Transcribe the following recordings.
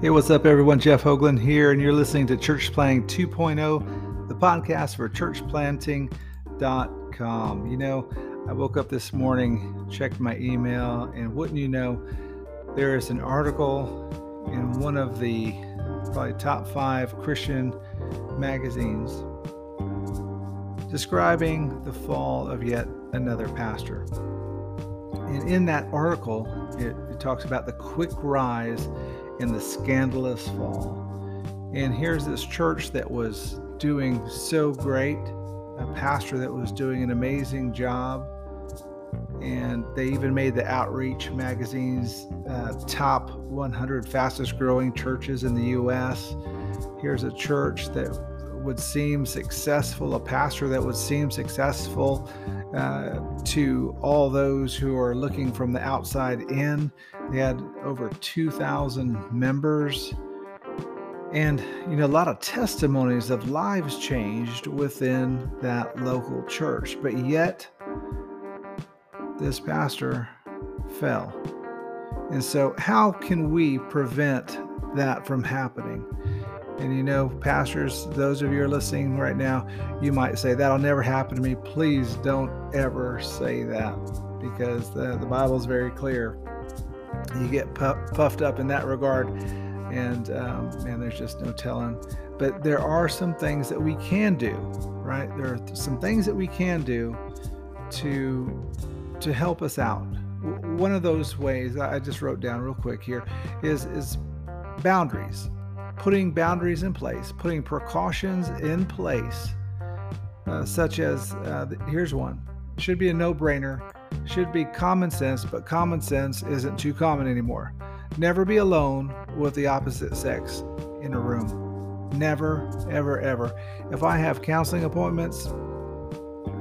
Hey, what's up, everyone? Jeff Hoagland here, and you're listening to Church Planting 2.0, the podcast for churchplanting.com. You know, I woke up this morning, checked my email, and wouldn't you know, there is an article in one of the probably top five Christian magazines describing the fall of yet another pastor. And in that article, it, it talks about the quick rise in the scandalous fall. And here's this church that was doing so great, a pastor that was doing an amazing job. And they even made the Outreach magazine's uh, top 100 fastest growing churches in the U.S. Here's a church that would seem successful, a pastor that would seem successful uh, to all those who are looking from the outside in. They had over 2,000 members. And, you know, a lot of testimonies of lives changed within that local church. But yet, this pastor fell. And so, how can we prevent that from happening? And you know, pastors, those of you are listening right now, you might say, That'll never happen to me. Please don't ever say that because the, the Bible is very clear. You get puffed up in that regard, and um, man, there's just no telling. But there are some things that we can do, right? There are some things that we can do to to help us out. One of those ways I just wrote down real quick here is is boundaries putting boundaries in place, putting precautions in place, uh, such as uh, here's one should be a no brainer, should be common sense, but common sense isn't too common anymore. Never be alone with the opposite sex in a room. Never, ever, ever. If I have counseling appointments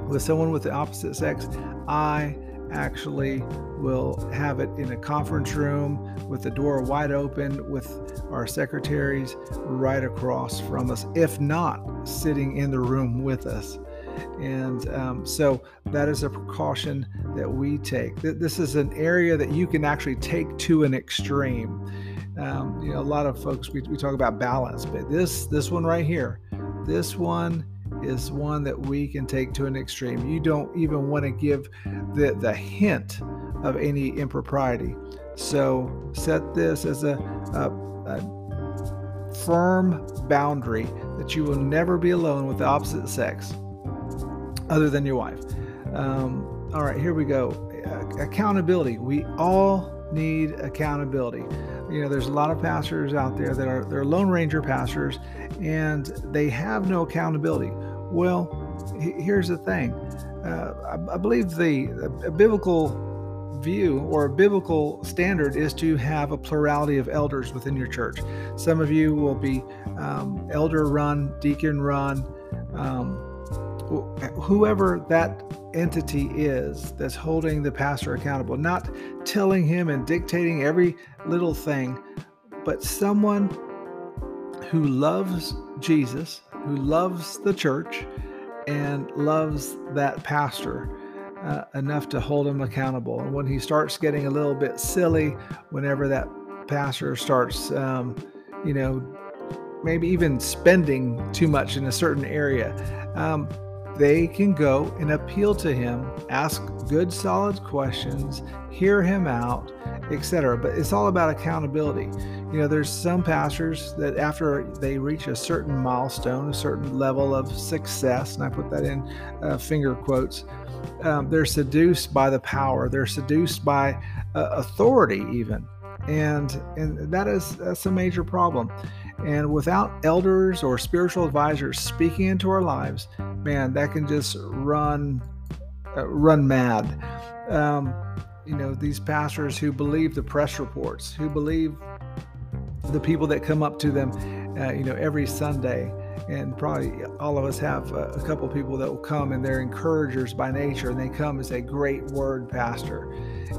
with someone with the opposite sex, I actually will have it in a conference room with the door wide open with our secretaries right across from us, if not sitting in the room with us. And um, so that is a precaution that we take. This is an area that you can actually take to an extreme. Um, you know, a lot of folks we, we talk about balance, but this this one right here, this one is one that we can take to an extreme. You don't even want to give the, the hint of any impropriety. So set this as a, a, a firm boundary that you will never be alone with the opposite sex other than your wife. Um, all right, here we go. Accountability. We all need accountability. You know, there's a lot of pastors out there that are they're Lone Ranger pastors and they have no accountability. Well, here's the thing. Uh, I, I, believe the biblical view or a biblical standard is to have a plurality of elders within your church. Some of you will be um, elder run, deacon run, um, whoever that entity is that's holding the pastor accountable, not telling him and dictating every little thing, but someone who loves Jesus, who loves the church, and loves that pastor. Uh, enough to hold him accountable. And when he starts getting a little bit silly, whenever that pastor starts, um, you know, maybe even spending too much in a certain area, um, they can go and appeal to him, ask good, solid questions, hear him out, etc. But it's all about accountability. You know, there's some pastors that after they reach a certain milestone, a certain level of success, and I put that in uh, finger quotes, um, they're seduced by the power, they're seduced by uh, authority, even. And, and that is that's a major problem. And without elders or spiritual advisors speaking into our lives, man, that can just run uh, run mad. Um, you know, these pastors who believe the press reports, who believe the people that come up to them, uh, you know, every Sunday. And probably all of us have a, a couple people that will come and they're encouragers by nature and they come and say, Great word, Pastor.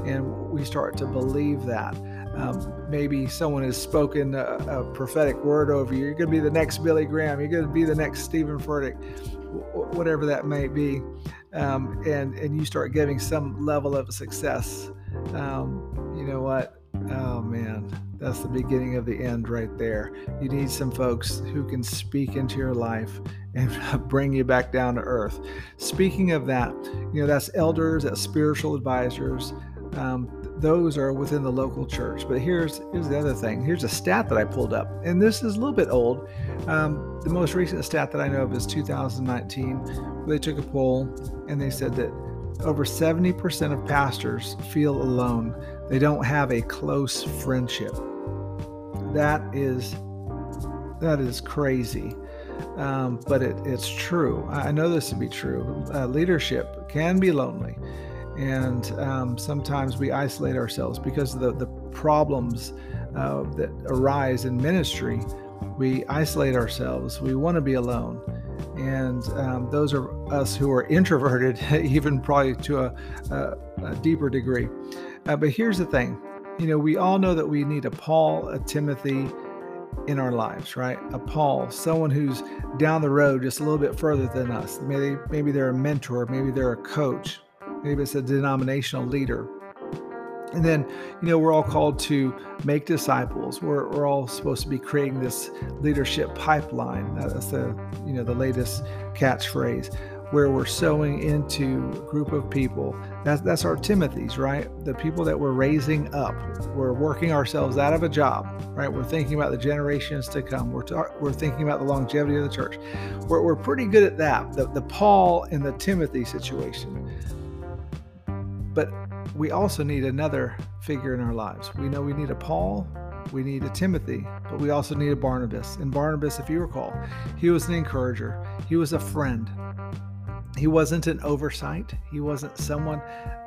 And we start to believe that. Um, maybe someone has spoken a, a, prophetic word over you. You're going to be the next Billy Graham. You're going to be the next Steven Furtick, w- whatever that may be. Um, and, and you start getting some level of success. Um, you know what? Oh, man that's the beginning of the end right there. You need some folks who can speak into your life and bring you back down to earth. Speaking of that, you know, that's elders, that's spiritual advisors. Um, those are within the local church. But here's here's the other thing. Here's a stat that I pulled up, and this is a little bit old. Um, the most recent stat that I know of is 2019. where They took a poll and they said that over 70% of pastors feel alone. They don't have a close friendship. That is that is crazy, um, but it, it's true. I know this to be true. Uh, leadership can be lonely, and um, sometimes we isolate ourselves because of the, the problems uh, that arise in ministry. We isolate ourselves. We want to be alone and um, those are us who are introverted, even probably to a, a, a deeper degree. Uh, but here's the thing you know, we all know that we need a Paul, a Timothy in our lives, right? A Paul, someone who's down the road just a little bit further than us. Maybe, maybe they're a mentor, maybe they're a coach, maybe it's a denominational leader. And then, you know, we're all called to make disciples. We're, we're all supposed to be creating this leadership pipeline. That's the, you know, the latest catchphrase where we're sowing into a group of people. That's that's our Timothy's, right? The people that we're raising up. We're working ourselves out of a job, right? We're thinking about the generations to come. We're ta- we're thinking about the longevity of the church. We're, we're pretty good at that. The the Paul and the Timothy situation. But we also need another figure in our lives. We know we need a Paul, we need a Timothy, but we also need a Barnabas. And Barnabas, if you recall, he was an encourager, he was a friend, he wasn't an oversight. He wasn't someone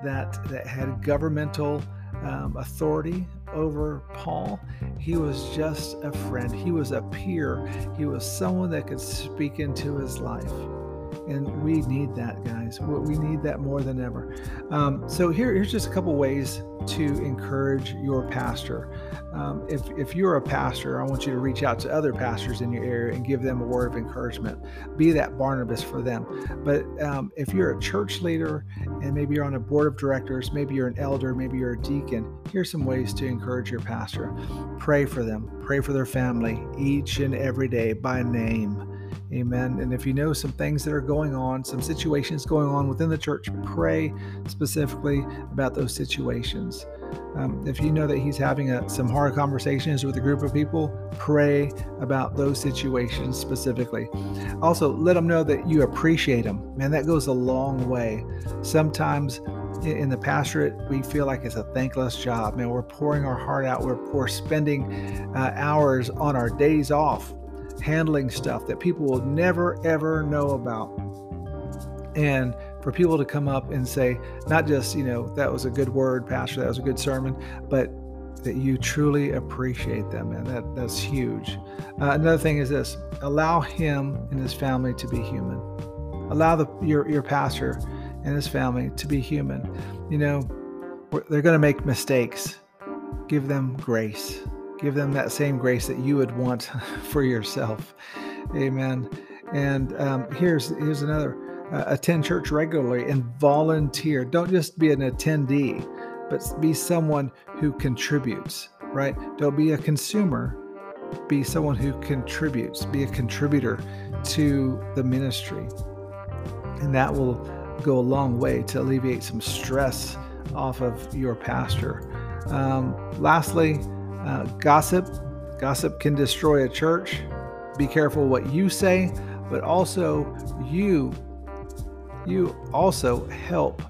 that that had governmental um, authority over Paul. He was just a friend. He was a peer. He was someone that could speak into his life. And we need that, guys. We need that more than ever. Um, so here, here's just a couple ways to encourage your pastor. Um, if, if you're a pastor, I want you to reach out to other pastors in your area and give them a word of encouragement. Be that Barnabas for them. But um, if you're a church leader and maybe you're on a board of directors, maybe you're an elder, maybe you're a deacon, here's some ways to encourage your pastor. Pray for them, pray for their family each and every day by name. Amen. And if you know some things that are going on, some situations going on within the church, pray specifically about those situations. Um, if you know that he's having a, some hard conversations with a group of people, pray about those situations specifically. Also, let them know that you appreciate them. Man, that goes a long way. Sometimes in the pastorate, we feel like it's a thankless job. Man, we're pouring our heart out. We're, we're spending uh, hours on our days off handling stuff that people will never, ever know about. And for people to come up and say, not just, you know, that was a good word, Pastor, that was a good sermon, but that you truly appreciate them. And that, that's huge. Uh, another thing is this allow him and his family to be human. Allow the, your, your pastor and his family to be human. You know, they're going to make mistakes. Give them grace. Give them that same grace that you would want for yourself. Amen. And um, here's here's another: uh, attend church regularly and volunteer. Don't just be an attendee, but be someone who contributes. Right? Don't be a consumer. Be someone who contributes. Be a contributor to the ministry, and that will go a long way to alleviate some stress off of your pastor. Um, lastly, uh, gossip. Gossip can destroy a church. Be careful what you say, but also you you also help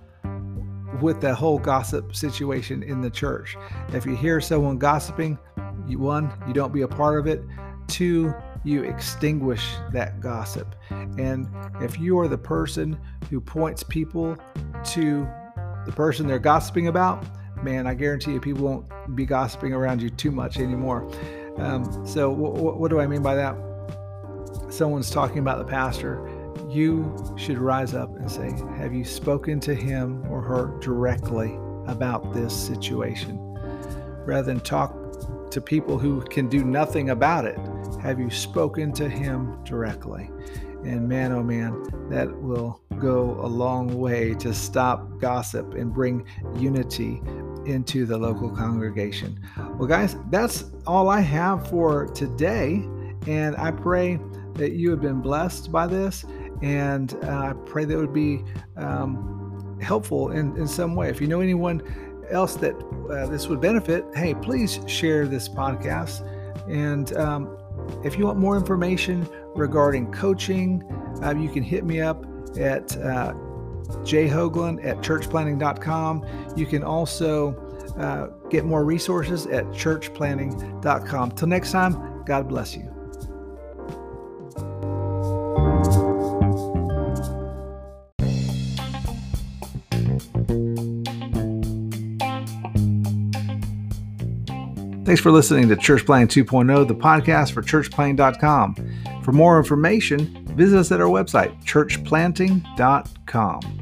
with that whole gossip situation in the church. If you hear someone gossiping, you one, you don't be a part of it. Two, you extinguish that gossip. And if you are the person who points people to the person they're gossiping about, man, I guarantee you people won't be gossiping around you too much anymore. Um, so, w- w- what do I mean by that? Someone's talking about the pastor. You should rise up and say, Have you spoken to him or her directly about this situation? Rather than talk to people who can do nothing about it, have you spoken to him directly? And man, oh man, that will go a long way to stop gossip and bring unity into the local congregation. Well, guys, that's all I have for today. And I pray that you have been blessed by this. And uh, I pray that it would be um, helpful in, in some way. If you know anyone else that uh, this would benefit, hey, please share this podcast. And um, if you want more information regarding coaching, uh, you can hit me up at uh, at churchplanting.com. You can also uh, get more resources at churchplanting.com. Till next time, God bless you. Thanks for listening to Church Planting 2.0, the podcast for churchplanting.com. For more information, visit us at our website, churchplanting.com.